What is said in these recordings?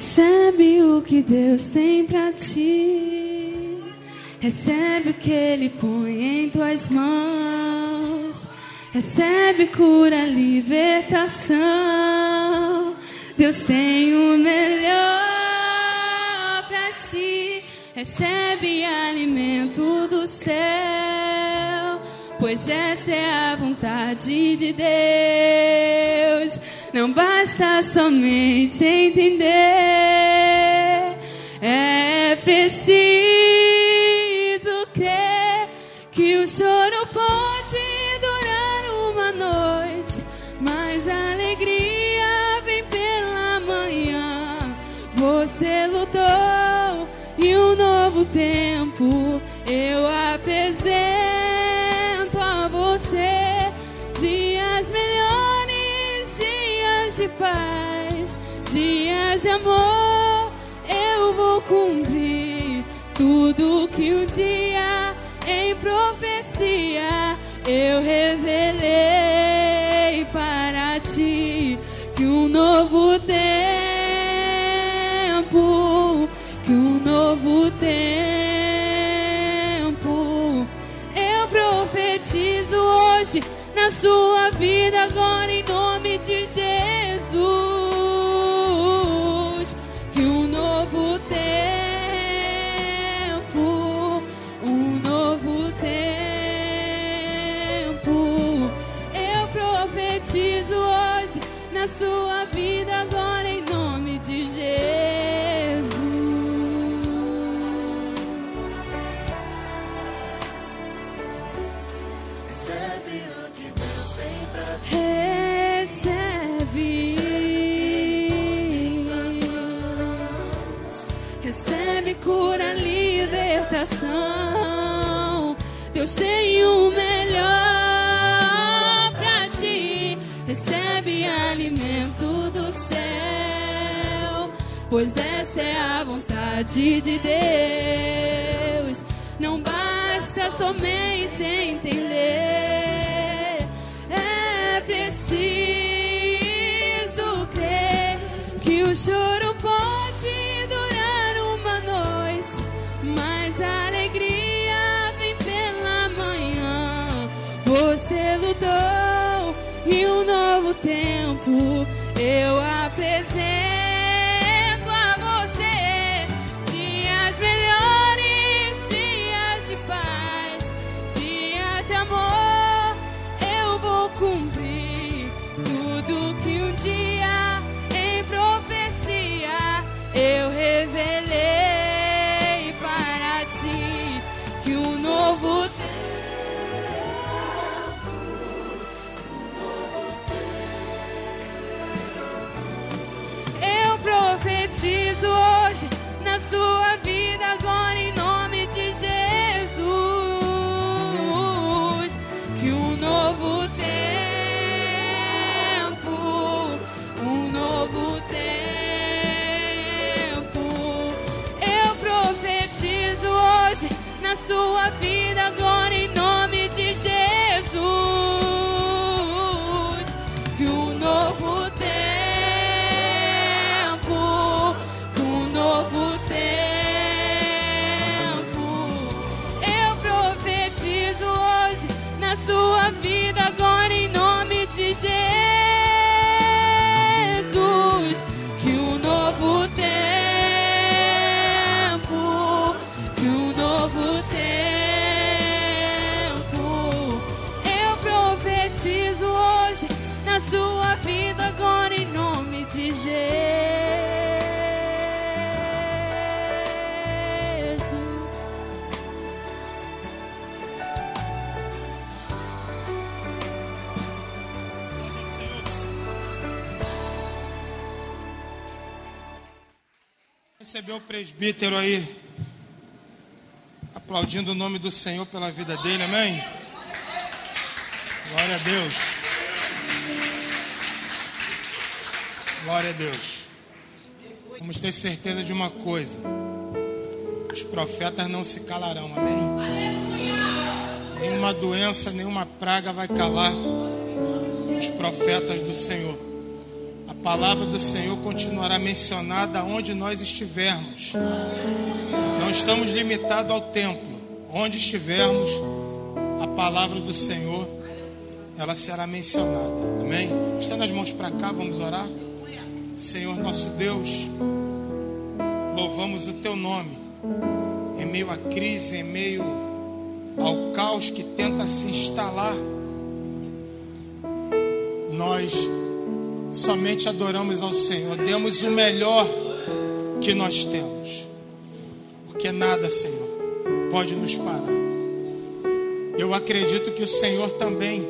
Recebe o que Deus tem para ti. Recebe o que Ele põe em tuas mãos. Recebe cura, libertação. Deus tem o melhor para ti. Recebe alimento do céu, pois essa é a vontade de Deus. Não basta somente entender, é preciso crer que o choro pode durar uma noite, mas a alegria vem pela manhã. Você lutou e um novo tempo eu apresento de amor. Eu vou cumprir tudo que um dia em profecia eu revelei para ti que um novo tempo, que um novo tempo eu profetizo hoje na sua vida agora em nome de Jesus novo tem o melhor pra ti. Recebe alimento do céu, pois essa é a vontade de Deus. Não basta somente entender, é preciso crer que o choro Você lutou e um novo tempo eu apresento presbítero aí, aplaudindo o nome do Senhor pela vida dele, amém? Glória a Deus. Glória a Deus. Vamos ter certeza de uma coisa: os profetas não se calarão, amém? Nenhuma doença, nenhuma praga vai calar os profetas do Senhor. A palavra do Senhor continuará mencionada onde nós estivermos. Não estamos limitados ao templo. Onde estivermos, a palavra do Senhor, ela será mencionada. Amém? Estenda as mãos para cá, vamos orar. Senhor nosso Deus, louvamos o teu nome. Em meio à crise, em meio ao caos que tenta se instalar, nós somente adoramos ao Senhor, demos o melhor que nós temos, porque nada, Senhor, pode nos parar. Eu acredito que o Senhor também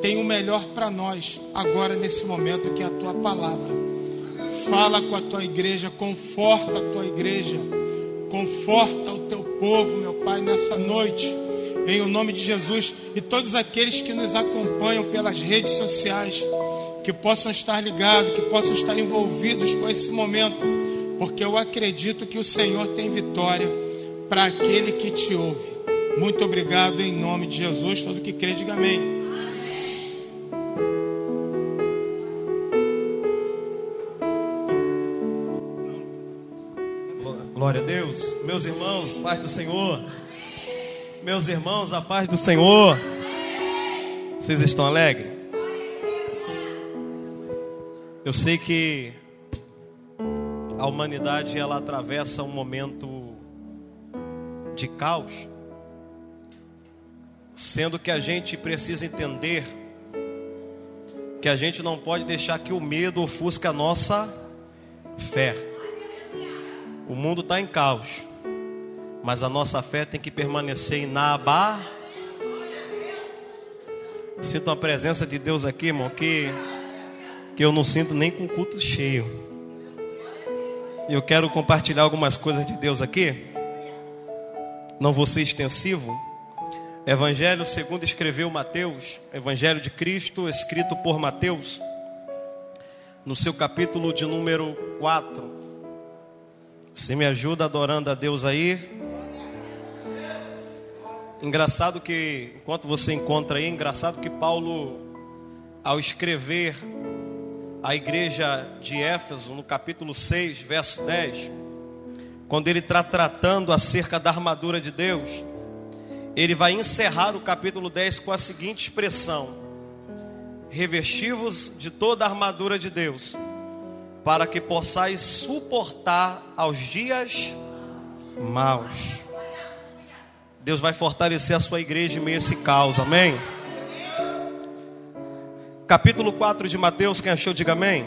tem o melhor para nós, agora nesse momento, que é a tua palavra. Fala com a tua igreja, conforta a tua igreja, conforta o teu povo, meu Pai, nessa noite, em o nome de Jesus, e todos aqueles que nos acompanham pelas redes sociais, que possam estar ligados, que possam estar envolvidos com esse momento, porque eu acredito que o Senhor tem vitória para aquele que te ouve. Muito obrigado em nome de Jesus. Todo que crê, diga amém. Glória a Deus. Meus irmãos, paz do Senhor. Meus irmãos, a paz do Senhor. Vocês estão alegres? Eu sei que a humanidade ela atravessa um momento de caos, sendo que a gente precisa entender que a gente não pode deixar que o medo ofusque a nossa fé. O mundo está em caos, mas a nossa fé tem que permanecer inabar. Sinto a presença de Deus aqui, irmão, que, que eu não sinto nem com culto cheio. Eu quero compartilhar algumas coisas de Deus aqui. Não vou ser extensivo. Evangelho segundo escreveu Mateus, Evangelho de Cristo, escrito por Mateus, no seu capítulo de número 4. Você me ajuda adorando a Deus aí? Engraçado que, enquanto você encontra aí, engraçado que Paulo, ao escrever a igreja de Éfeso, no capítulo 6, verso 10, quando ele está tratando acerca da armadura de Deus, ele vai encerrar o capítulo 10 com a seguinte expressão: Revestivos de toda a armadura de Deus para que possais suportar aos dias maus. Deus vai fortalecer a sua igreja em meio a esse caos, amém? Capítulo 4 de Mateus, quem achou, diga amém.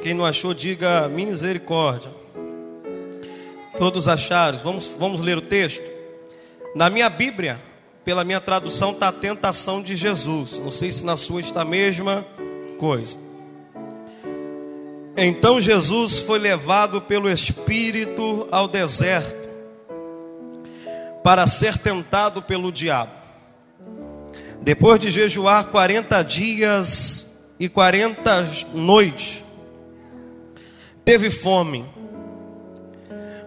Quem não achou, diga misericórdia. Todos acharam, vamos, vamos ler o texto. Na minha Bíblia, pela minha tradução, está a tentação de Jesus. Não sei se na sua está a mesma coisa. Então Jesus foi levado pelo Espírito ao deserto para ser tentado pelo diabo. Depois de jejuar 40 dias e 40 noites, teve fome.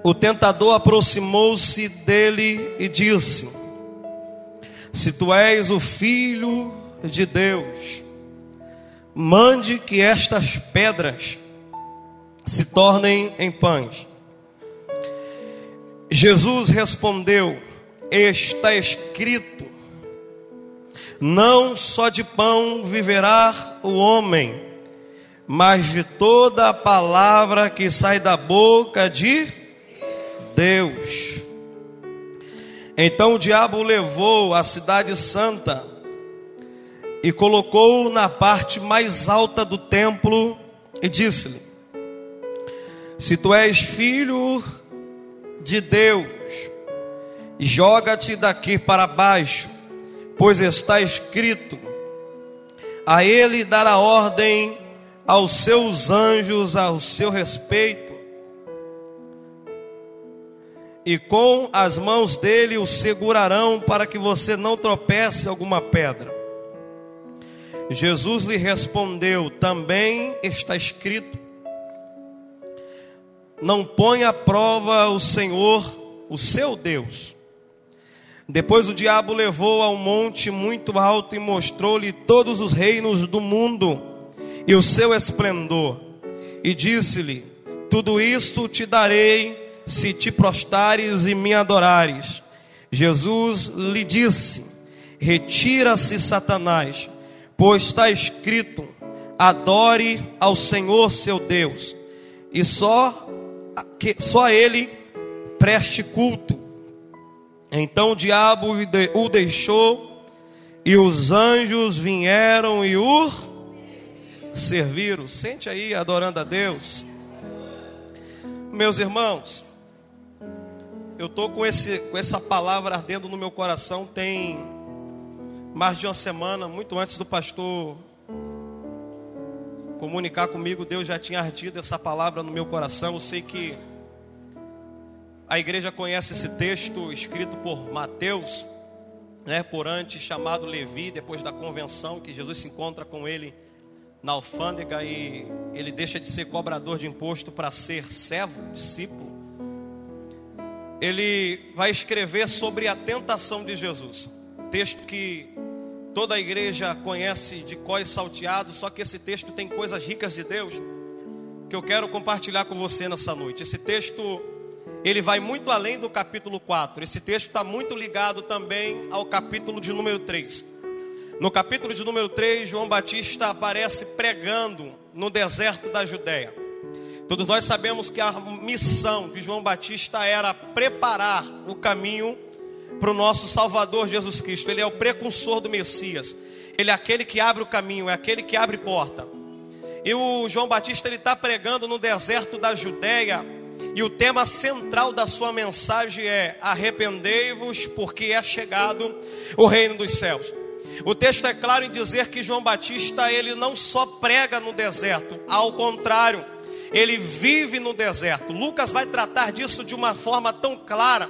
O tentador aproximou-se dele e disse: Se tu és o filho de Deus, mande que estas pedras se tornem em pães. Jesus respondeu: Está escrito, não só de pão viverá o homem, mas de toda a palavra que sai da boca de Deus. Então o diabo levou a cidade santa e colocou na parte mais alta do templo e disse-lhe: se tu és filho de Deus, joga-te daqui para baixo, pois está escrito: a ele dará ordem aos seus anjos ao seu respeito, e com as mãos dele o segurarão para que você não tropece alguma pedra. Jesus lhe respondeu: também está escrito não põe à prova o Senhor, o seu Deus. Depois o diabo levou a um monte muito alto e mostrou-lhe todos os reinos do mundo e o seu esplendor. E disse-lhe: Tudo isto te darei se te prostares e me adorares. Jesus lhe disse: Retira-se, Satanás, pois está escrito: Adore ao Senhor seu Deus, e só que só a ele preste culto. Então o diabo o deixou, e os anjos vieram e o serviram. Sente aí adorando a Deus. Meus irmãos, eu estou com, esse, com essa palavra ardendo no meu coração tem mais de uma semana, muito antes do pastor comunicar comigo, Deus já tinha ardido essa palavra no meu coração. Eu sei que a igreja conhece esse texto escrito por Mateus, né, por antes chamado Levi, depois da convenção que Jesus se encontra com ele na alfândega e ele deixa de ser cobrador de imposto para ser servo, discípulo. Ele vai escrever sobre a tentação de Jesus, texto que toda a igreja conhece de cós salteado, só que esse texto tem coisas ricas de Deus que eu quero compartilhar com você nessa noite. Esse texto ele vai muito além do capítulo 4. Esse texto está muito ligado também ao capítulo de número 3. No capítulo de número 3, João Batista aparece pregando no deserto da Judéia. Todos nós sabemos que a missão de João Batista era preparar o caminho para o nosso Salvador Jesus Cristo. Ele é o precursor do Messias. Ele é aquele que abre o caminho, é aquele que abre porta. E o João Batista ele está pregando no deserto da Judéia e o tema central da sua mensagem é: arrependei-vos, porque é chegado o reino dos céus. O texto é claro em dizer que João Batista ele não só prega no deserto, ao contrário, ele vive no deserto. Lucas vai tratar disso de uma forma tão clara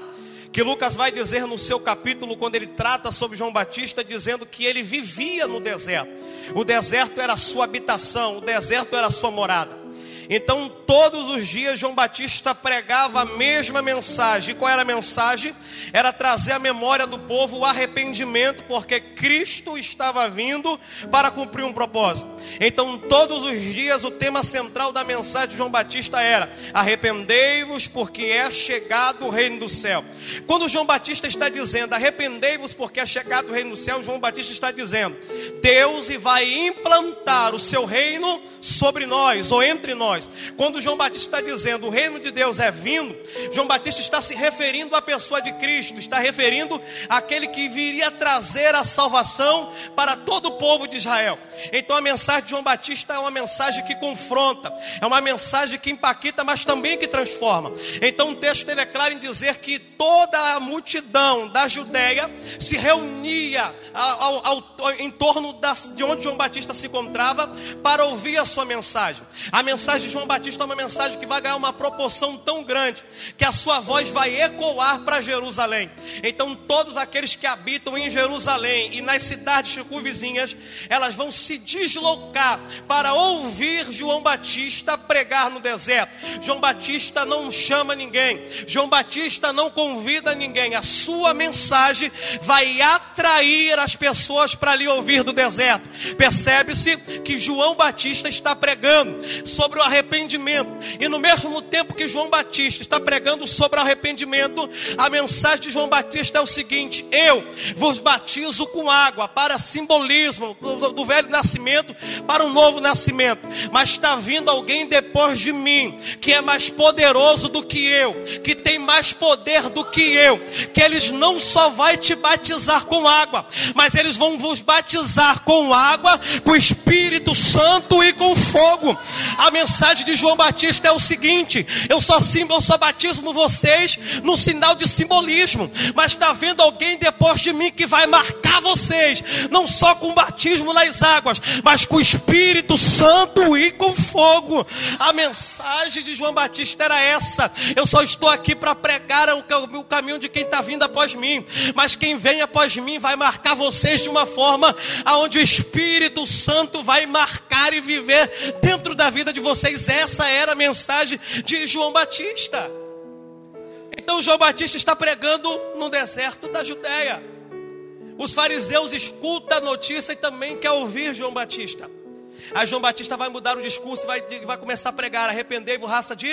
que Lucas vai dizer no seu capítulo quando ele trata sobre João Batista dizendo que ele vivia no deserto. O deserto era a sua habitação, o deserto era a sua morada. Então, todos os dias, João Batista pregava a mesma mensagem. E qual era a mensagem? Era trazer à memória do povo o arrependimento, porque Cristo estava vindo para cumprir um propósito. Então, todos os dias, o tema central da mensagem de João Batista era: arrependei-vos, porque é chegado o reino do céu. Quando João Batista está dizendo arrependei-vos, porque é chegado o reino do céu, João Batista está dizendo: Deus vai implantar o seu reino sobre nós ou entre nós nós. Quando João Batista está dizendo o reino de Deus é vindo, João Batista está se referindo à pessoa de Cristo, está referindo àquele que viria trazer a salvação para todo o povo de Israel. Então a mensagem de João Batista é uma mensagem que confronta, é uma mensagem que impacta, mas também que transforma. Então o texto ele é claro em dizer que toda a multidão da Judéia se reunia ao, ao, ao, em torno de onde João Batista se encontrava para ouvir a sua mensagem. A mensagem de João Batista é uma mensagem que vai ganhar uma proporção tão grande que a sua voz vai ecoar para Jerusalém. Então todos aqueles que habitam em Jerusalém e nas cidades circunvizinhas, elas vão se deslocar para ouvir João Batista pregar no deserto. João Batista não chama ninguém, João Batista não convida ninguém. A sua mensagem vai atrair as pessoas para lhe ouvir do deserto. Percebe-se que João Batista está pregando sobre o arrependimento, e no mesmo tempo que João Batista está pregando sobre o arrependimento, a mensagem de João Batista é o seguinte: Eu vos batizo com água para simbolismo do, velho nascimento para um novo nascimento, mas está vindo alguém depois de mim, que é mais poderoso do que eu, que tem mais poder do que eu, que eles não só vai te batizar com água, mas eles vão vos batizar com água, com Espírito Santo e com fogo. A mensagem de João Batista é o seguinte: eu só símbolo, eu só batismo vocês no sinal de simbolismo, mas está vendo alguém depois de mim que vai marcar vocês, não só com batismo nas águas mas com Espírito Santo e com fogo. A mensagem de João Batista era essa: eu só estou aqui para pregar o caminho de quem está vindo após mim, mas quem vem após mim vai marcar vocês de uma forma aonde o Espírito Santo vai marcar e viver dentro da vida de vocês. Essa era a mensagem de João Batista. Então João Batista está pregando no deserto da Judéia. Os fariseus escutam a notícia e também quer ouvir João Batista. Aí João Batista vai mudar o discurso e vai, vai começar a pregar: arrependei-vos, raça de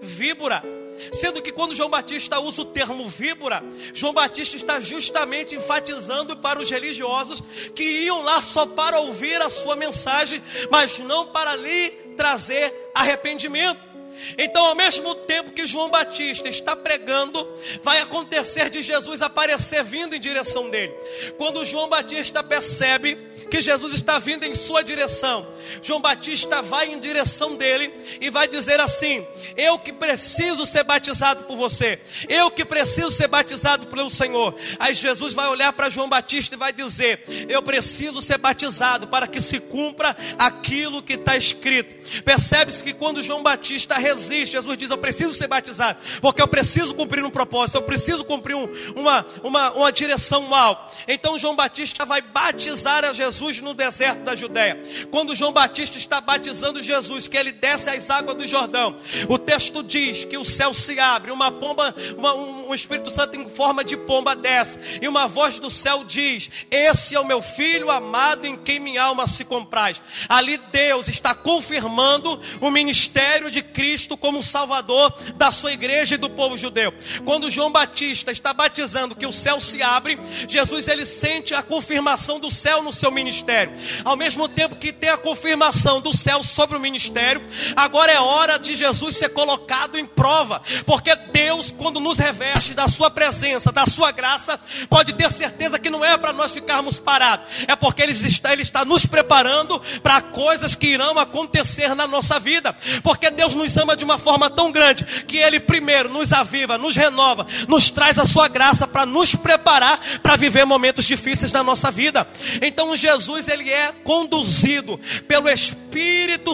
víbora. Sendo que quando João Batista usa o termo víbora, João Batista está justamente enfatizando para os religiosos que iam lá só para ouvir a sua mensagem, mas não para lhe trazer arrependimento. Então, ao mesmo tempo que João Batista está pregando, vai acontecer de Jesus aparecer vindo em direção dele. Quando João Batista percebe que Jesus está vindo em sua direção, João Batista vai em direção dele e vai dizer assim: Eu que preciso ser batizado por você, eu que preciso ser batizado pelo Senhor. Aí Jesus vai olhar para João Batista e vai dizer: Eu preciso ser batizado para que se cumpra aquilo que está escrito. Percebe-se que quando João Batista resiste, Jesus diz: Eu preciso ser batizado, porque eu preciso cumprir um propósito, eu preciso cumprir um, uma, uma, uma direção mal. Então João Batista vai batizar a Jesus no deserto da Judéia. Quando João Batista está batizando Jesus, que ele desce as águas do Jordão, o texto diz que o céu se abre, uma pomba, uma, um, um Espírito Santo em forma de pomba desce, e uma voz do céu diz: Esse é o meu filho amado em quem minha alma se compraz. Ali Deus está confirmando o ministério de Cristo como Salvador da sua igreja e do povo judeu. Quando João Batista está batizando que o céu se abre, Jesus ele sente a confirmação do céu no seu ministério. Ao mesmo tempo que tem a confirmação do céu sobre o ministério, agora é hora de Jesus ser colocado em prova, porque Deus, quando nos reveste da sua presença, da sua graça, pode ter certeza que não é para nós ficarmos parados, é porque ele está, ele está nos preparando para coisas que irão acontecer na nossa vida, porque Deus nos ama de uma forma tão grande que Ele primeiro nos aviva, nos renova, nos traz a Sua graça para nos preparar para viver momentos difíceis na nossa vida. Então Jesus ele é conduzido pelo Espírito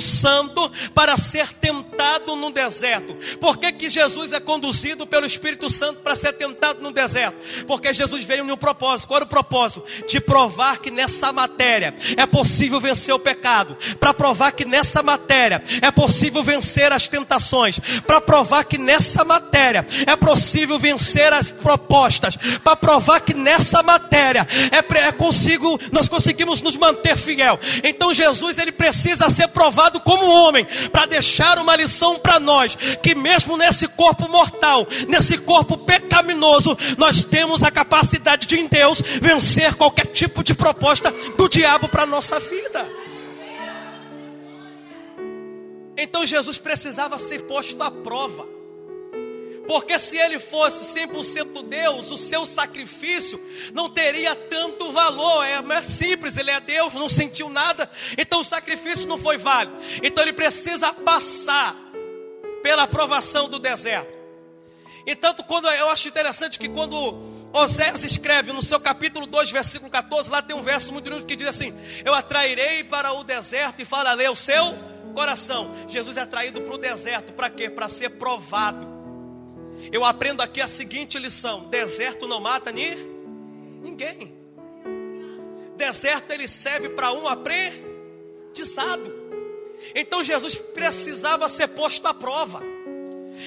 Santo para ser tentado no deserto. Por que, que Jesus é conduzido pelo Espírito Santo para ser tentado no deserto? Porque Jesus veio um propósito. Qual era o propósito? De provar que nessa matéria é possível vencer o pecado, para provar que nessa matéria matéria é possível vencer as tentações, para provar que nessa matéria é possível vencer as propostas, para provar que nessa matéria é, é consigo, nós conseguimos nos manter fiel. Então Jesus ele precisa ser provado como homem, para deixar uma lição para nós, que mesmo nesse corpo mortal, nesse corpo pecaminoso, nós temos a capacidade de em Deus vencer qualquer tipo de proposta do diabo para nossa vida. Então Jesus precisava ser posto à prova. Porque se ele fosse 100% Deus, o seu sacrifício não teria tanto valor. É mais simples, ele é Deus, não sentiu nada, então o sacrifício não foi válido. Então ele precisa passar pela aprovação do deserto. Então, quando eu acho interessante que quando Osés escreve no seu capítulo 2, versículo 14, lá tem um verso muito lindo que diz assim: Eu atrairei para o deserto e falarei ao seu coração. Jesus é traído para o deserto, para quê? Para ser provado. Eu aprendo aqui a seguinte lição: deserto não mata ni ninguém. Deserto ele serve para um aprendizado. Então Jesus precisava ser posto à prova.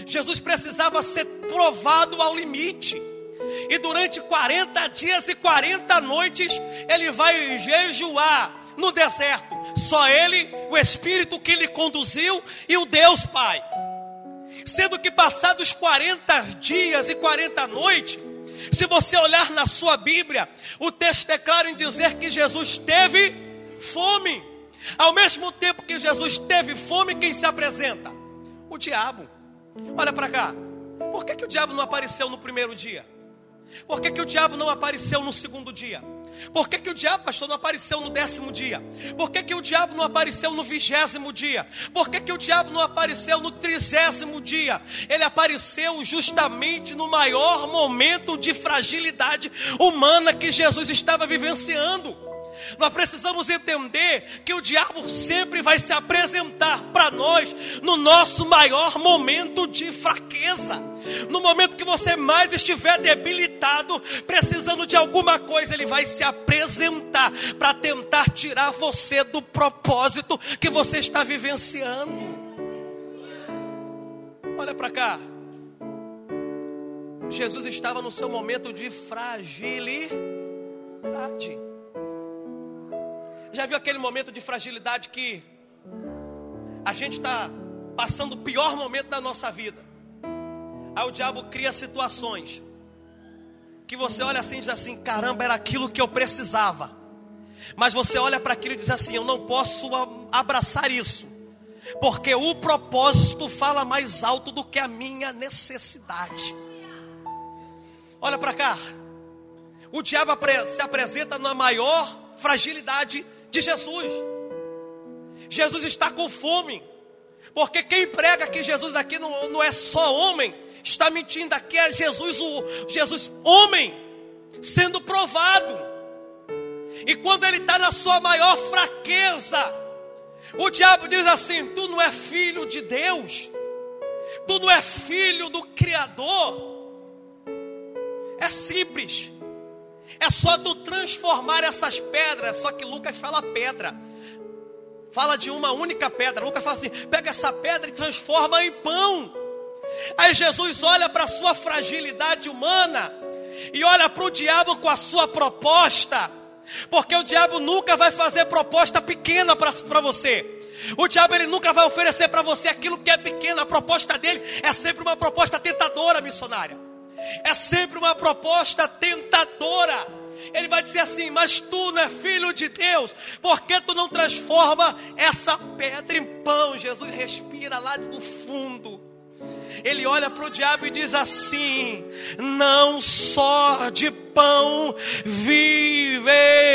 Jesus precisava ser provado ao limite. E durante 40 dias e 40 noites, ele vai jejuar no deserto. Só Ele, o Espírito que lhe conduziu e o Deus Pai. Sendo que passados 40 dias e 40 noites, se você olhar na sua Bíblia, o texto declara em dizer que Jesus teve fome. Ao mesmo tempo que Jesus teve fome, quem se apresenta? O diabo. Olha para cá. Por que, que o diabo não apareceu no primeiro dia? Por que, que o diabo não apareceu no segundo dia? Por que, que o diabo, pastor, não apareceu no décimo dia? Por que, que o diabo não apareceu no vigésimo dia? Por que, que o diabo não apareceu no trigésimo dia? Ele apareceu justamente no maior momento de fragilidade humana que Jesus estava vivenciando. Nós precisamos entender que o diabo sempre vai se apresentar para nós no nosso maior momento de fraqueza. No momento que você mais estiver debilitado, precisando de alguma coisa, ele vai se apresentar para tentar tirar você do propósito que você está vivenciando. Olha para cá. Jesus estava no seu momento de fragilidade. Já viu aquele momento de fragilidade que a gente está passando o pior momento da nossa vida. Aí o diabo cria situações que você olha assim e diz assim: caramba, era aquilo que eu precisava. Mas você olha para aquilo e diz assim: eu não posso abraçar isso, porque o propósito fala mais alto do que a minha necessidade. Olha para cá, o diabo se apresenta na maior fragilidade de Jesus. Jesus está com fome, porque quem prega que Jesus aqui não, não é só homem, está mentindo aqui é Jesus, o Jesus homem, sendo provado. E quando ele está na sua maior fraqueza, o diabo diz assim: Tu não é filho de Deus, tu não é filho do Criador. É simples, é só tu transformar essas pedras. Só que Lucas fala pedra, fala de uma única pedra. Lucas fala assim: pega essa pedra e transforma em pão. Aí Jesus olha para a sua fragilidade humana e olha para o diabo com a sua proposta, porque o diabo nunca vai fazer proposta pequena para você. O diabo ele nunca vai oferecer para você aquilo que é pequeno. A proposta dele é sempre uma proposta tentadora, missionária. É sempre uma proposta tentadora. Ele vai dizer assim: Mas tu não é filho de Deus, porque tu não transforma essa pedra em pão? Jesus respira lá do fundo ele olha para o diabo e diz assim: Não só de pão viverá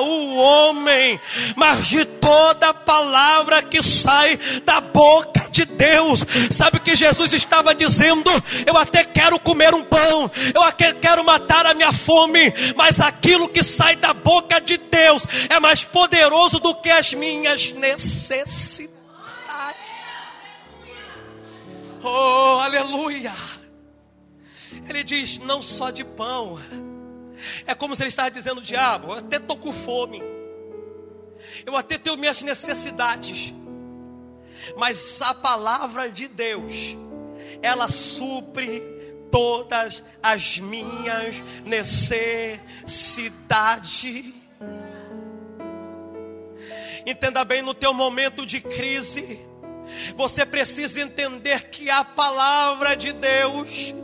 o homem, mas de toda palavra que sai da boca de Deus. Sabe o que Jesus estava dizendo? Eu até quero comer um pão, eu até quero matar a minha fome, mas aquilo que sai da boca de Deus é mais poderoso do que as minhas necessidades. Oh, aleluia! Ele diz: não só de pão. É como se ele estava dizendo: diabo, eu até estou com fome. Eu até tenho minhas necessidades. Mas a palavra de Deus, ela supre todas as minhas necessidades. Entenda bem, no teu momento de crise, você precisa entender que a palavra de Deus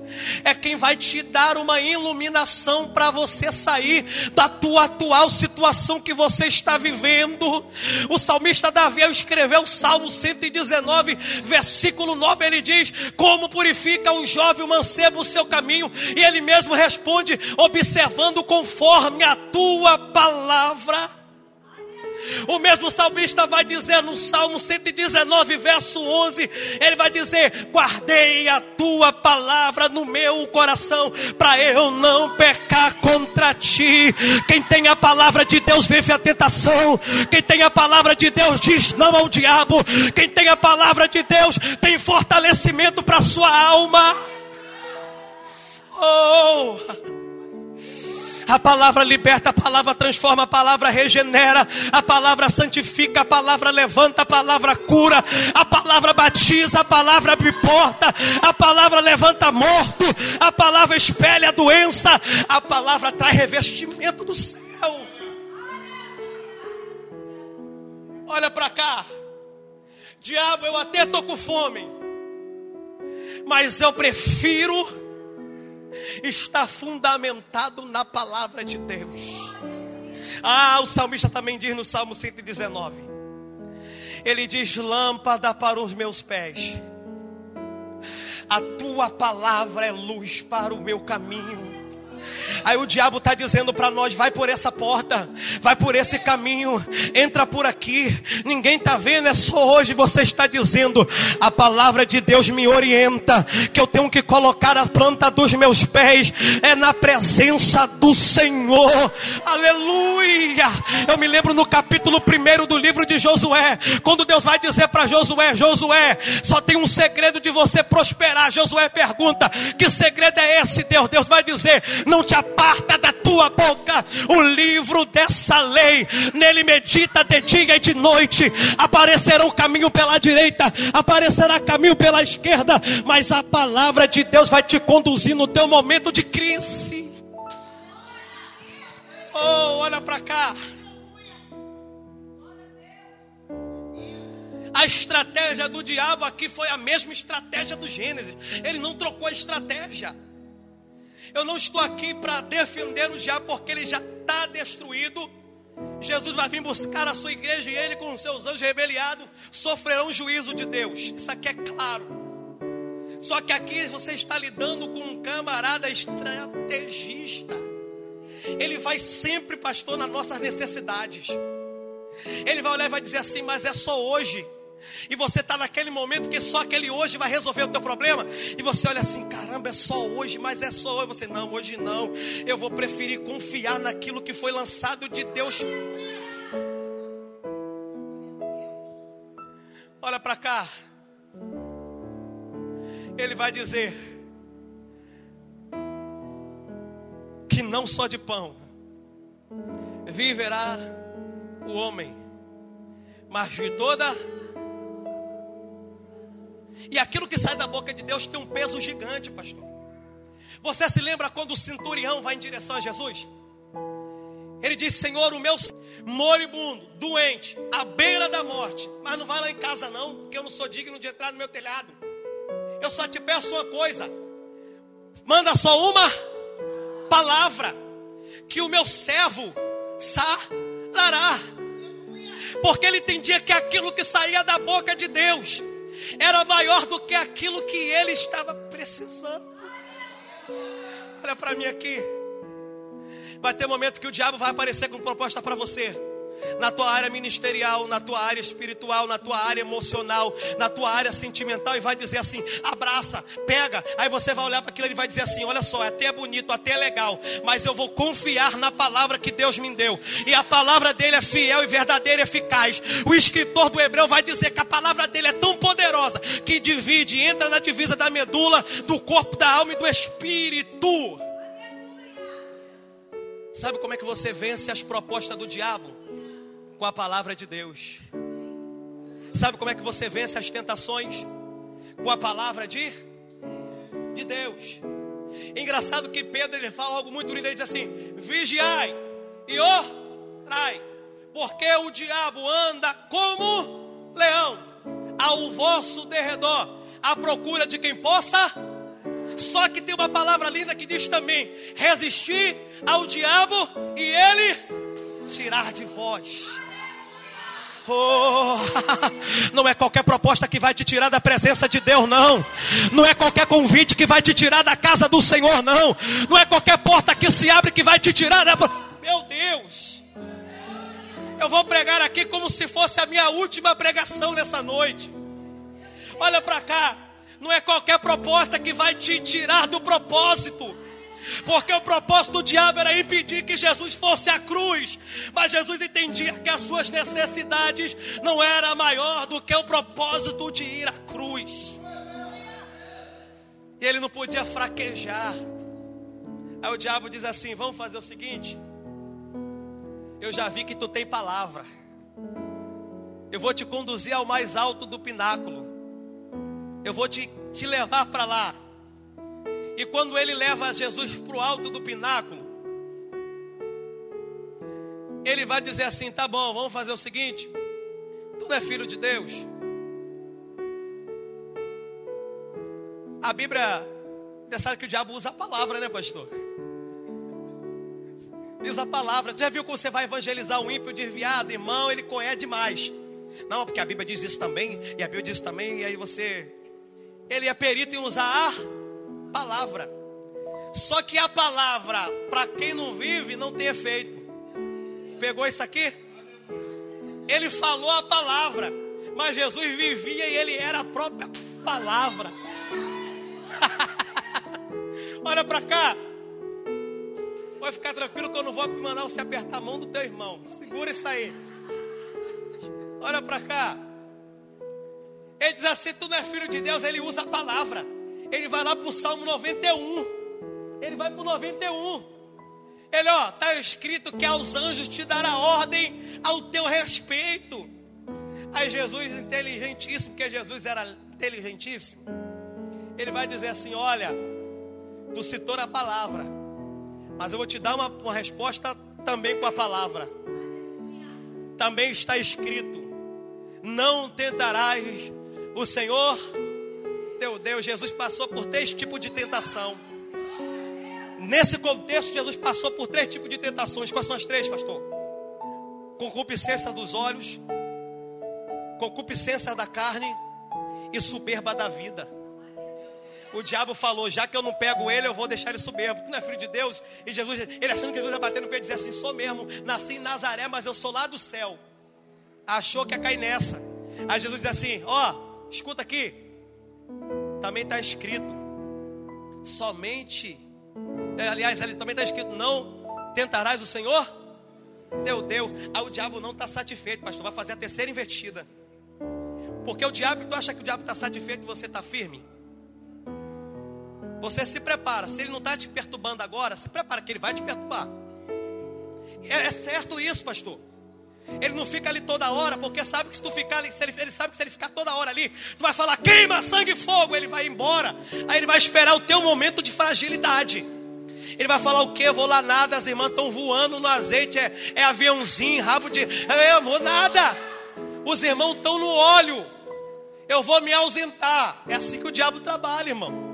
é quem vai te dar uma iluminação para você sair da tua atual situação que você está vivendo. O salmista Davi escreveu o Salmo 119, versículo 9, ele diz: Como purifica o jovem o mancebo o seu caminho, e ele mesmo responde, observando conforme a tua palavra. O mesmo salmista vai dizer no Salmo 119, verso 11: ele vai dizer: Guardei a tua palavra no meu coração, para eu não pecar contra ti. Quem tem a palavra de Deus vive a tentação. Quem tem a palavra de Deus diz não ao diabo. Quem tem a palavra de Deus tem fortalecimento para sua alma. Oh! A palavra liberta, a palavra transforma, a palavra regenera, a palavra santifica, a palavra levanta, a palavra cura, a palavra batiza, a palavra abre porta, a palavra levanta morto, a palavra espelha a doença, a palavra traz revestimento do céu. Olha para cá, diabo, eu até estou com fome, mas eu prefiro está fundamentado na palavra de Deus. Ah, o salmista também diz no Salmo 119: Ele diz: Lâmpada para os meus pés, a tua palavra é luz para o meu caminho. Aí o diabo está dizendo para nós: vai por essa porta, vai por esse caminho, entra por aqui. Ninguém está vendo, é só hoje você está dizendo: a palavra de Deus me orienta, que eu tenho que colocar a planta dos meus pés, é na presença do Senhor. Aleluia! Eu me lembro no capítulo 1 do livro de Josué, quando Deus vai dizer para Josué: Josué, só tem um segredo de você prosperar. Josué pergunta: que segredo é esse, Deus? Deus vai dizer: não te aparta da tua boca o livro dessa lei, nele medita de dia e de noite. Aparecerá o caminho pela direita, aparecerá caminho pela esquerda, mas a palavra de Deus vai te conduzir no teu momento de crise. Oh, olha para cá. A estratégia do diabo aqui foi a mesma estratégia do Gênesis. Ele não trocou a estratégia. Eu não estou aqui para defender o diabo porque ele já está destruído. Jesus vai vir buscar a sua igreja e ele com os seus anjos rebeliados sofrerão o juízo de Deus. Isso aqui é claro. Só que aqui você está lidando com um camarada estrategista. Ele vai sempre, pastor, nas nossas necessidades. Ele vai olhar e vai dizer assim, mas é só hoje. E você está naquele momento que só aquele hoje vai resolver o teu problema. E você olha assim, caramba, é só hoje, mas é só hoje. Você, não, hoje não. Eu vou preferir confiar naquilo que foi lançado de Deus. Olha para cá. Ele vai dizer que não só de pão viverá o homem, mas de toda. E aquilo que sai da boca de Deus tem um peso gigante, pastor. Você se lembra quando o centurião vai em direção a Jesus? Ele diz: Senhor, o meu moribundo, doente, à beira da morte, mas não vai lá em casa, não, porque eu não sou digno de entrar no meu telhado. Eu só te peço uma coisa: manda só uma palavra, que o meu servo sarará. Porque ele entendia que aquilo que saía da boca de Deus era maior do que aquilo que ele estava precisando. Olha para mim aqui. Vai ter momento que o diabo vai aparecer com proposta para você na tua área ministerial, na tua área espiritual, na tua área emocional, na tua área sentimental e vai dizer assim: abraça, pega. Aí você vai olhar para aquilo e vai dizer assim: olha só, até é bonito, até é legal, mas eu vou confiar na palavra que Deus me deu. E a palavra dele é fiel e verdadeira e eficaz. O escritor do Hebreu vai dizer que a palavra dele é tão poderosa que divide, entra na divisa da medula, do corpo, da alma e do espírito. Sabe como é que você vence as propostas do diabo? Com a palavra de Deus. Sabe como é que você vence as tentações? Com a palavra de, de Deus. Engraçado que Pedro ele fala algo muito lindo, ele diz assim: vigiai e orai, porque o diabo anda como leão ao vosso derredor, à procura de quem possa. Só que tem uma palavra linda que diz também: resistir ao diabo e ele tirar de vós. Oh, não é qualquer proposta que vai te tirar da presença de Deus, não. Não é qualquer convite que vai te tirar da casa do Senhor, não. Não é qualquer porta que se abre que vai te tirar da. Meu Deus! Eu vou pregar aqui como se fosse a minha última pregação nessa noite. Olha para cá. Não é qualquer proposta que vai te tirar do propósito. Porque o propósito do diabo era impedir que Jesus fosse à cruz. Mas Jesus entendia que as suas necessidades não era maior do que o propósito de ir à cruz. E ele não podia fraquejar. Aí o diabo diz assim: Vamos fazer o seguinte. Eu já vi que tu tem palavra. Eu vou te conduzir ao mais alto do pináculo. Eu vou te, te levar para lá. E quando ele leva Jesus para o alto do pináculo, ele vai dizer assim: tá bom, vamos fazer o seguinte. Tu não é filho de Deus. A Bíblia, sabe que o diabo usa a palavra, né, pastor? Usa a palavra. Já viu como você vai evangelizar o ímpio desviado, irmão? Ele conhece demais. Não, porque a Bíblia diz isso também, e a Bíblia diz isso também, e aí você. Ele é perito em usar a palavra. Só que a palavra, para quem não vive, não tem efeito. Pegou isso aqui? Ele falou a palavra, mas Jesus vivia e ele era a própria palavra. Olha para cá. Pode ficar tranquilo que eu não vou mandar você apertar a mão do teu irmão. Segura isso aí. Olha para cá. Ele diz assim: Tu não é filho de Deus. Ele usa a palavra ele vai lá para o Salmo 91. Ele vai para o 91. Ele, ó, está escrito que aos anjos te dará ordem ao teu respeito. Aí Jesus, inteligentíssimo, porque Jesus era inteligentíssimo, ele vai dizer assim: Olha, tu citou a palavra, mas eu vou te dar uma, uma resposta também com a palavra. Também está escrito: não tentarás o Senhor teu Deus. Jesus passou por três tipos de tentação. Nesse contexto, Jesus passou por três tipos de tentações. Quais são as três, pastor? Concupiscência dos olhos, concupiscência da carne e soberba da vida. O diabo falou: já que eu não pego ele, eu vou deixar ele soberbo. Tu não é filho de Deus? E Jesus, ele achando que Jesus ia bater no peito e dizer assim: sou mesmo, nasci em Nazaré, mas eu sou lá do céu. Achou que ia cair nessa. Aí Jesus diz assim: ó, oh, escuta aqui. Também está escrito: somente, é, aliás, ali também está escrito: não tentarás o Senhor, teu Deus. Aí o diabo não está satisfeito, pastor, vai fazer a terceira invertida. Porque o diabo, tu acha que o diabo está satisfeito e você está firme? Você se prepara. Se ele não está te perturbando agora, se prepara que ele vai te perturbar. É, é, certo isso, pastor. Ele não fica ali toda hora, porque sabe que se tu ficar ali, se ele, ele sabe que se ele ficar toda hora ali, tu vai falar queima, sangue e fogo, ele vai embora. Aí ele vai esperar o teu momento de fragilidade. Ele vai falar o que? Vou lá nada, as irmãs estão voando no azeite, é, é aviãozinho, rabo de. Eu vou nada. Os irmãos estão no óleo. Eu vou me ausentar. É assim que o diabo trabalha, irmão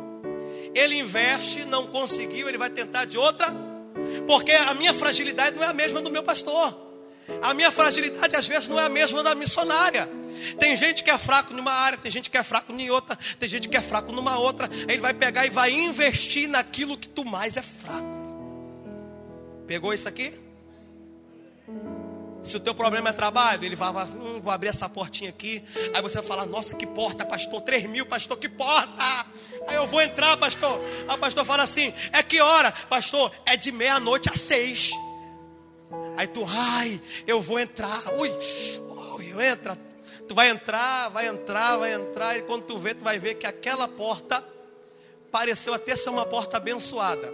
ele investe, não conseguiu, ele vai tentar de outra, porque a minha fragilidade não é a mesma do meu pastor. A minha fragilidade às vezes não é a mesma da missionária. Tem gente que é fraco numa área, tem gente que é fraco em outra, tem gente que é fraco numa outra. Aí ele vai pegar e vai investir naquilo que tu mais é fraco. Pegou isso aqui? Se o teu problema é trabalho, ele vai hum, vou abrir essa portinha aqui. Aí você vai falar, nossa, que porta, pastor, 3 mil, pastor, que porta. Aí eu vou entrar, pastor. Aí o pastor fala assim, é que hora? Pastor, é de meia-noite às seis. Aí tu, ai, eu vou entrar. Ui, ui, entra. Tu vai entrar, vai entrar, vai entrar. E quando tu vê, tu vai ver que aquela porta pareceu até ser uma porta abençoada.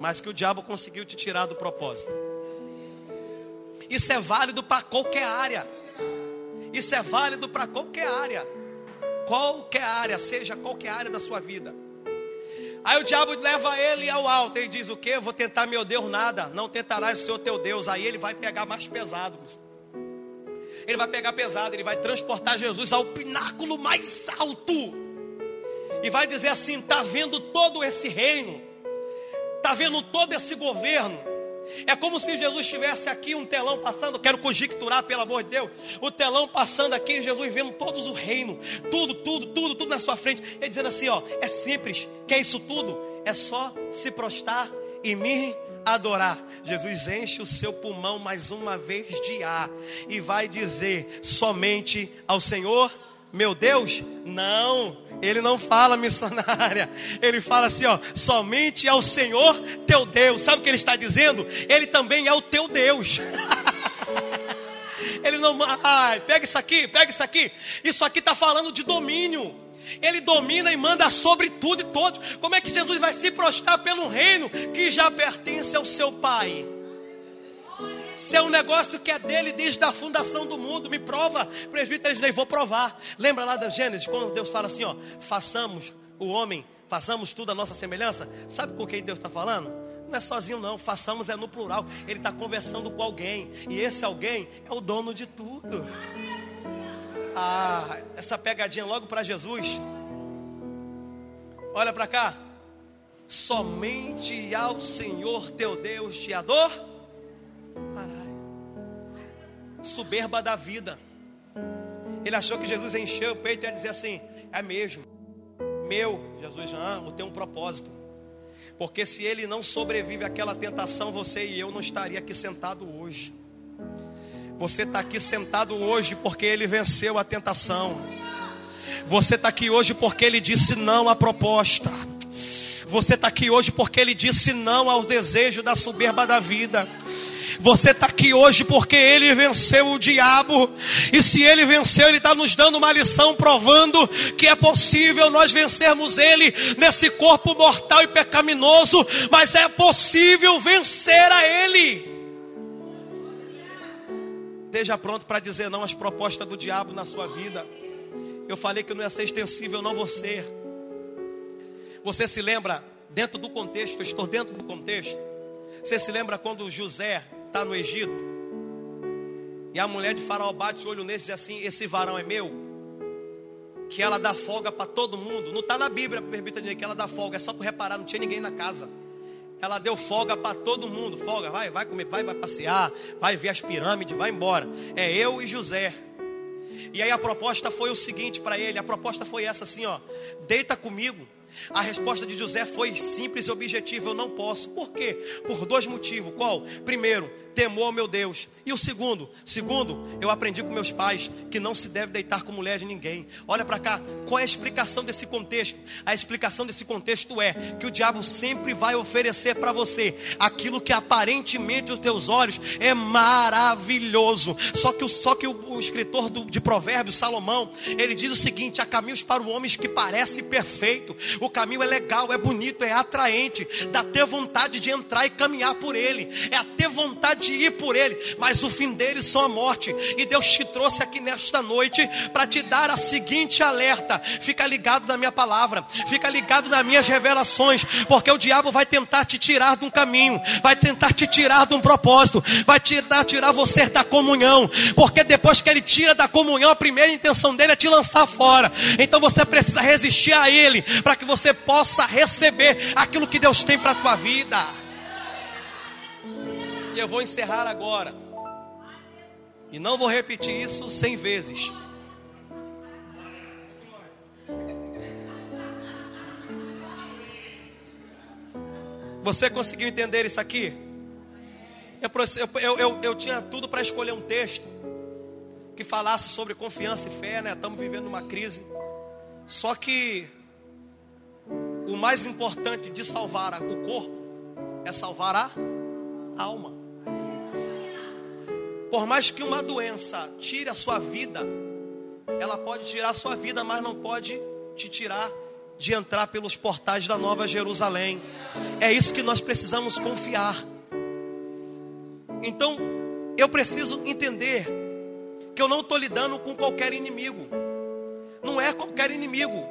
Mas que o diabo conseguiu te tirar do propósito. Isso é válido para qualquer área. Isso é válido para qualquer área. Qualquer área, seja qualquer área da sua vida. Aí o diabo leva ele ao alto. Ele diz: O que? Vou tentar meu Deus nada. Não tentarás o seu teu Deus. Aí ele vai pegar mais pesado. Ele vai pegar pesado. Ele vai transportar Jesus ao pináculo mais alto. E vai dizer assim: Está vendo todo esse reino? Está vendo todo esse governo? É como se Jesus estivesse aqui, um telão passando. Quero conjecturar, pelo amor de Deus. O telão passando aqui, Jesus vendo todos o reino, tudo, tudo, tudo, tudo na sua frente. Ele dizendo assim: ó, é simples. Quer isso tudo? É só se prostrar e me adorar. Jesus enche o seu pulmão mais uma vez de ar e vai dizer somente ao Senhor, meu Deus, não. Ele não fala missionária. Ele fala assim, ó, somente ao Senhor teu Deus. Sabe o que ele está dizendo? Ele também é o teu Deus. ele não, ai, pega isso aqui, pega isso aqui. Isso aqui está falando de domínio. Ele domina e manda sobre tudo e todos. Como é que Jesus vai se prostrar pelo reino que já pertence ao seu Pai? Se é um negócio que é dele desde a fundação do mundo, me prova, presbítero, eu vou provar. Lembra lá da Gênesis, quando Deus fala assim: ó, façamos o homem, façamos tudo a nossa semelhança. Sabe com quem Deus está falando? Não é sozinho, não. Façamos é no plural. Ele está conversando com alguém. E esse alguém é o dono de tudo. Ah, essa pegadinha logo para Jesus. Olha para cá. Somente ao Senhor teu Deus te ador soberba da vida. Ele achou que Jesus encheu o peito e ia dizer assim: é mesmo, meu, Jesus, ah, eu tenho um propósito. Porque se ele não sobrevive àquela tentação, você e eu não estaria aqui sentado hoje. Você está aqui sentado hoje porque ele venceu a tentação. Você está aqui hoje porque ele disse não à proposta. Você está aqui hoje porque ele disse não ao desejo da soberba da vida. Você está aqui hoje porque ele venceu o diabo. E se ele venceu, ele está nos dando uma lição provando que é possível nós vencermos ele nesse corpo mortal e pecaminoso, mas é possível vencer a ele. Esteja pronto para dizer não às propostas do diabo na sua vida. Eu falei que não ia ser extensível, não você. Você se lembra, dentro do contexto, eu estou dentro do contexto. Você se lembra quando José está no Egito. E a mulher de Faraó bate o olho nesse e diz assim: Esse varão é meu. Que ela dá folga para todo mundo. Não está na Bíblia, permita dizer que ela dá folga. É só para reparar, não tinha ninguém na casa. Ela deu folga para todo mundo. Folga, vai, vai comer, vai, vai passear, vai ver as pirâmides, vai embora. É eu e José. E aí a proposta foi o seguinte para ele: a proposta foi essa assim, ó. Deita comigo. A resposta de José foi simples e objetiva: eu não posso. Por quê? Por dois motivos. Qual? Primeiro, temor ao meu Deus. E o segundo, segundo, eu aprendi com meus pais que não se deve deitar com mulher de ninguém. Olha para cá, qual é a explicação desse contexto? A explicação desse contexto é que o diabo sempre vai oferecer para você aquilo que aparentemente os teus olhos é maravilhoso. Só que o só que o, o escritor do, de Provérbios, Salomão, ele diz o seguinte: há caminhos para o homem que parece perfeito. O caminho é legal, é bonito, é atraente, dá até vontade de entrar e caminhar por ele. É até vontade de ir por ele, mas o fim deles são a morte. E Deus te trouxe aqui nesta noite para te dar a seguinte alerta: fica ligado na minha palavra, fica ligado nas minhas revelações, porque o diabo vai tentar te tirar de um caminho, vai tentar te tirar de um propósito, vai tentar tirar você da comunhão, porque depois que ele tira da comunhão, a primeira intenção dele é te lançar fora. Então você precisa resistir a ele para que você possa receber aquilo que Deus tem para a tua vida. E eu vou encerrar agora. E não vou repetir isso cem vezes. Você conseguiu entender isso aqui? Eu, eu, eu, eu tinha tudo para escolher um texto que falasse sobre confiança e fé, né? Estamos vivendo uma crise. Só que o mais importante de salvar o corpo é salvar a alma. Por mais que uma doença tire a sua vida, ela pode tirar a sua vida, mas não pode te tirar de entrar pelos portais da Nova Jerusalém. É isso que nós precisamos confiar. Então, eu preciso entender que eu não estou lidando com qualquer inimigo. Não é qualquer inimigo.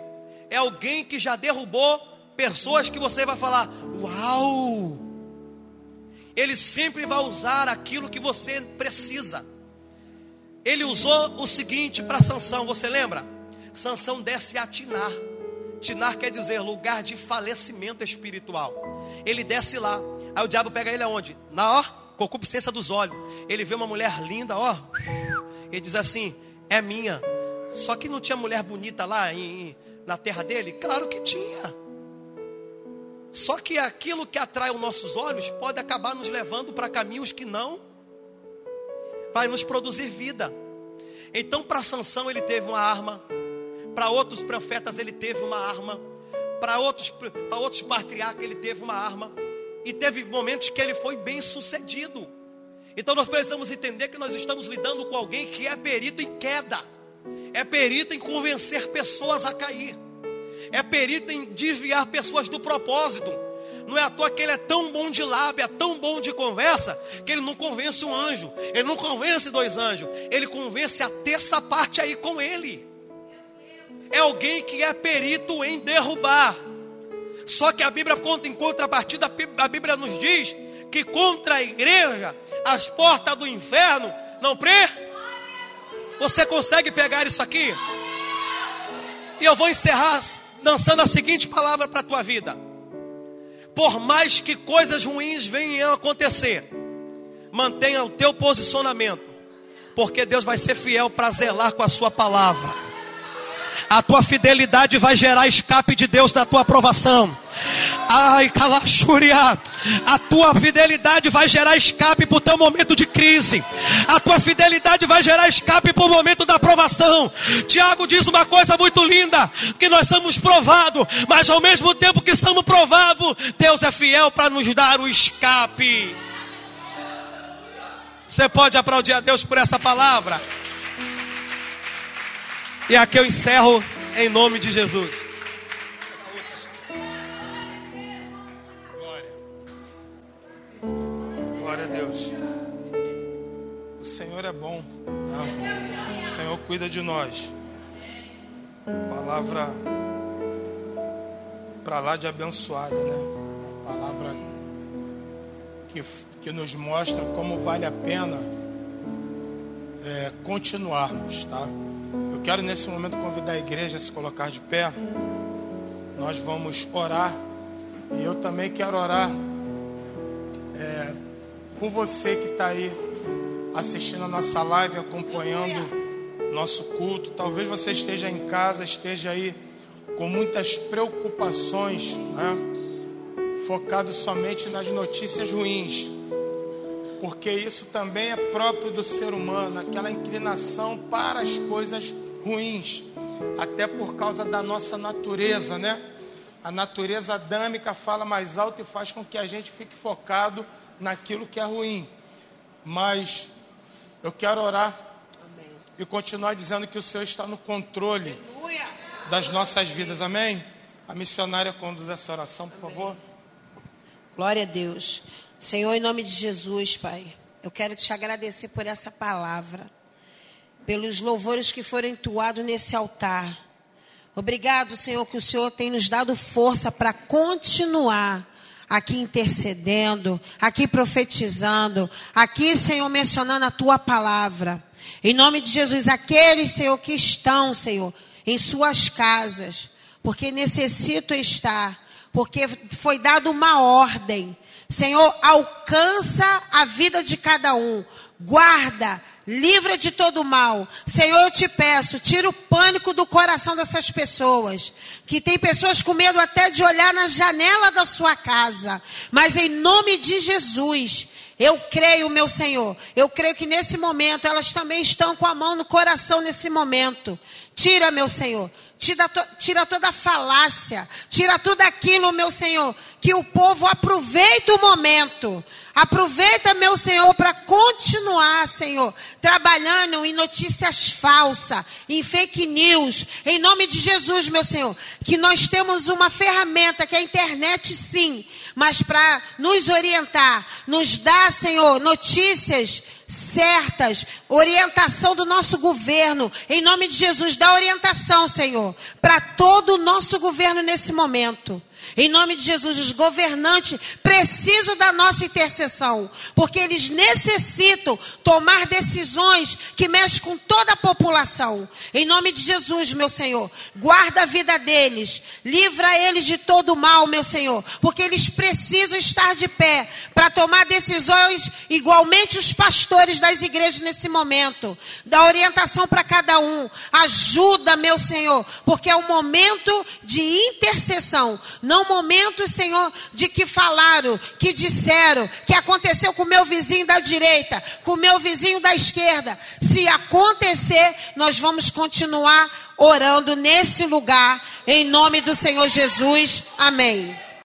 É alguém que já derrubou pessoas que você vai falar: Uau! Ele sempre vai usar aquilo que você precisa. Ele usou o seguinte para Sansão, você lembra? Sansão desce a Tinar. Tinar quer dizer lugar de falecimento espiritual. Ele desce lá. Aí o diabo pega ele aonde? Na ó, concupiscência dos olhos. Ele vê uma mulher linda, ó. Ele diz assim: "É minha". Só que não tinha mulher bonita lá em, na terra dele? Claro que tinha. Só que aquilo que atrai os nossos olhos pode acabar nos levando para caminhos que não vai nos produzir vida. Então, para Sansão ele teve uma arma, para outros profetas ele teve uma arma, para outros, outros patriarcas ele teve uma arma, e teve momentos que ele foi bem sucedido. Então nós precisamos entender que nós estamos lidando com alguém que é perito em queda, é perito em convencer pessoas a cair é perito em desviar pessoas do propósito. Não é à toa que ele é tão bom de lábia, tão bom de conversa, que ele não convence um anjo, ele não convence dois anjos, ele convence a terça parte aí com ele. É alguém que é perito em derrubar. Só que a Bíblia conta em contrapartida, a Bíblia nos diz que contra a igreja, as portas do inferno não pre. Você consegue pegar isso aqui? E eu vou encerrar lançando a seguinte palavra para a tua vida: por mais que coisas ruins venham a acontecer, mantenha o teu posicionamento, porque Deus vai ser fiel para zelar com a sua palavra. A tua fidelidade vai gerar escape de Deus na tua aprovação. Ai, Calachúria, a tua fidelidade vai gerar escape para o teu momento de crise. A tua fidelidade vai gerar escape para o momento da aprovação. Tiago diz uma coisa muito linda: que nós somos provados, mas ao mesmo tempo que somos provados, Deus é fiel para nos dar o escape. Você pode aplaudir a Deus por essa palavra? E aqui eu encerro em nome de Jesus. Glória a Deus. O Senhor é bom. Tá? O Senhor cuida de nós. Palavra para lá de abençoada, né? Palavra que, que nos mostra como vale a pena é, continuarmos, tá? Eu quero nesse momento convidar a igreja a se colocar de pé. Nós vamos orar e eu também quero orar é, com você que está aí assistindo a nossa live, acompanhando nosso culto. Talvez você esteja em casa, esteja aí com muitas preocupações, né? focado somente nas notícias ruins porque isso também é próprio do ser humano, aquela inclinação para as coisas ruins, até por causa da nossa natureza, né? A natureza adâmica fala mais alto e faz com que a gente fique focado naquilo que é ruim. Mas eu quero orar Amém. e continuar dizendo que o Senhor está no controle Aleluia. das nossas vidas. Amém? A missionária conduz essa oração, por Amém. favor. Glória a Deus. Senhor, em nome de Jesus, Pai, eu quero te agradecer por essa palavra, pelos louvores que foram entoados nesse altar. Obrigado, Senhor, que o Senhor tem nos dado força para continuar aqui intercedendo, aqui profetizando, aqui, Senhor, mencionando a tua palavra. Em nome de Jesus, aqueles, Senhor, que estão, Senhor, em suas casas, porque necessitam estar, porque foi dada uma ordem Senhor, alcança a vida de cada um. Guarda, livra de todo mal. Senhor, eu te peço, tira o pânico do coração dessas pessoas. Que tem pessoas com medo até de olhar na janela da sua casa. Mas em nome de Jesus, eu creio, meu Senhor. Eu creio que nesse momento elas também estão com a mão no coração nesse momento. Tira, meu Senhor tira, to, tira toda a falácia, tira tudo aquilo, meu Senhor, que o povo aproveita o momento. Aproveita, meu Senhor, para continuar, Senhor, trabalhando em notícias falsas, em fake news, em nome de Jesus, meu Senhor. Que nós temos uma ferramenta que é a internet, sim, mas para nos orientar, nos dar, Senhor, notícias certas, orientação do nosso governo, em nome de Jesus, dá orientação, Senhor, para todo o nosso governo nesse momento. Em nome de Jesus, os governantes precisam da nossa intercessão, porque eles necessitam tomar decisões que mexem com toda a população. Em nome de Jesus, meu Senhor, guarda a vida deles, livra eles de todo mal, meu Senhor, porque eles precisam estar de pé para tomar decisões igualmente os pastores das igrejas nesse momento. Dá orientação para cada um, ajuda, meu Senhor, porque é o momento de intercessão. Não momento, Senhor, de que falaram, que disseram, que aconteceu com o meu vizinho da direita, com o meu vizinho da esquerda. Se acontecer, nós vamos continuar orando nesse lugar, em nome do Senhor Jesus. Amém.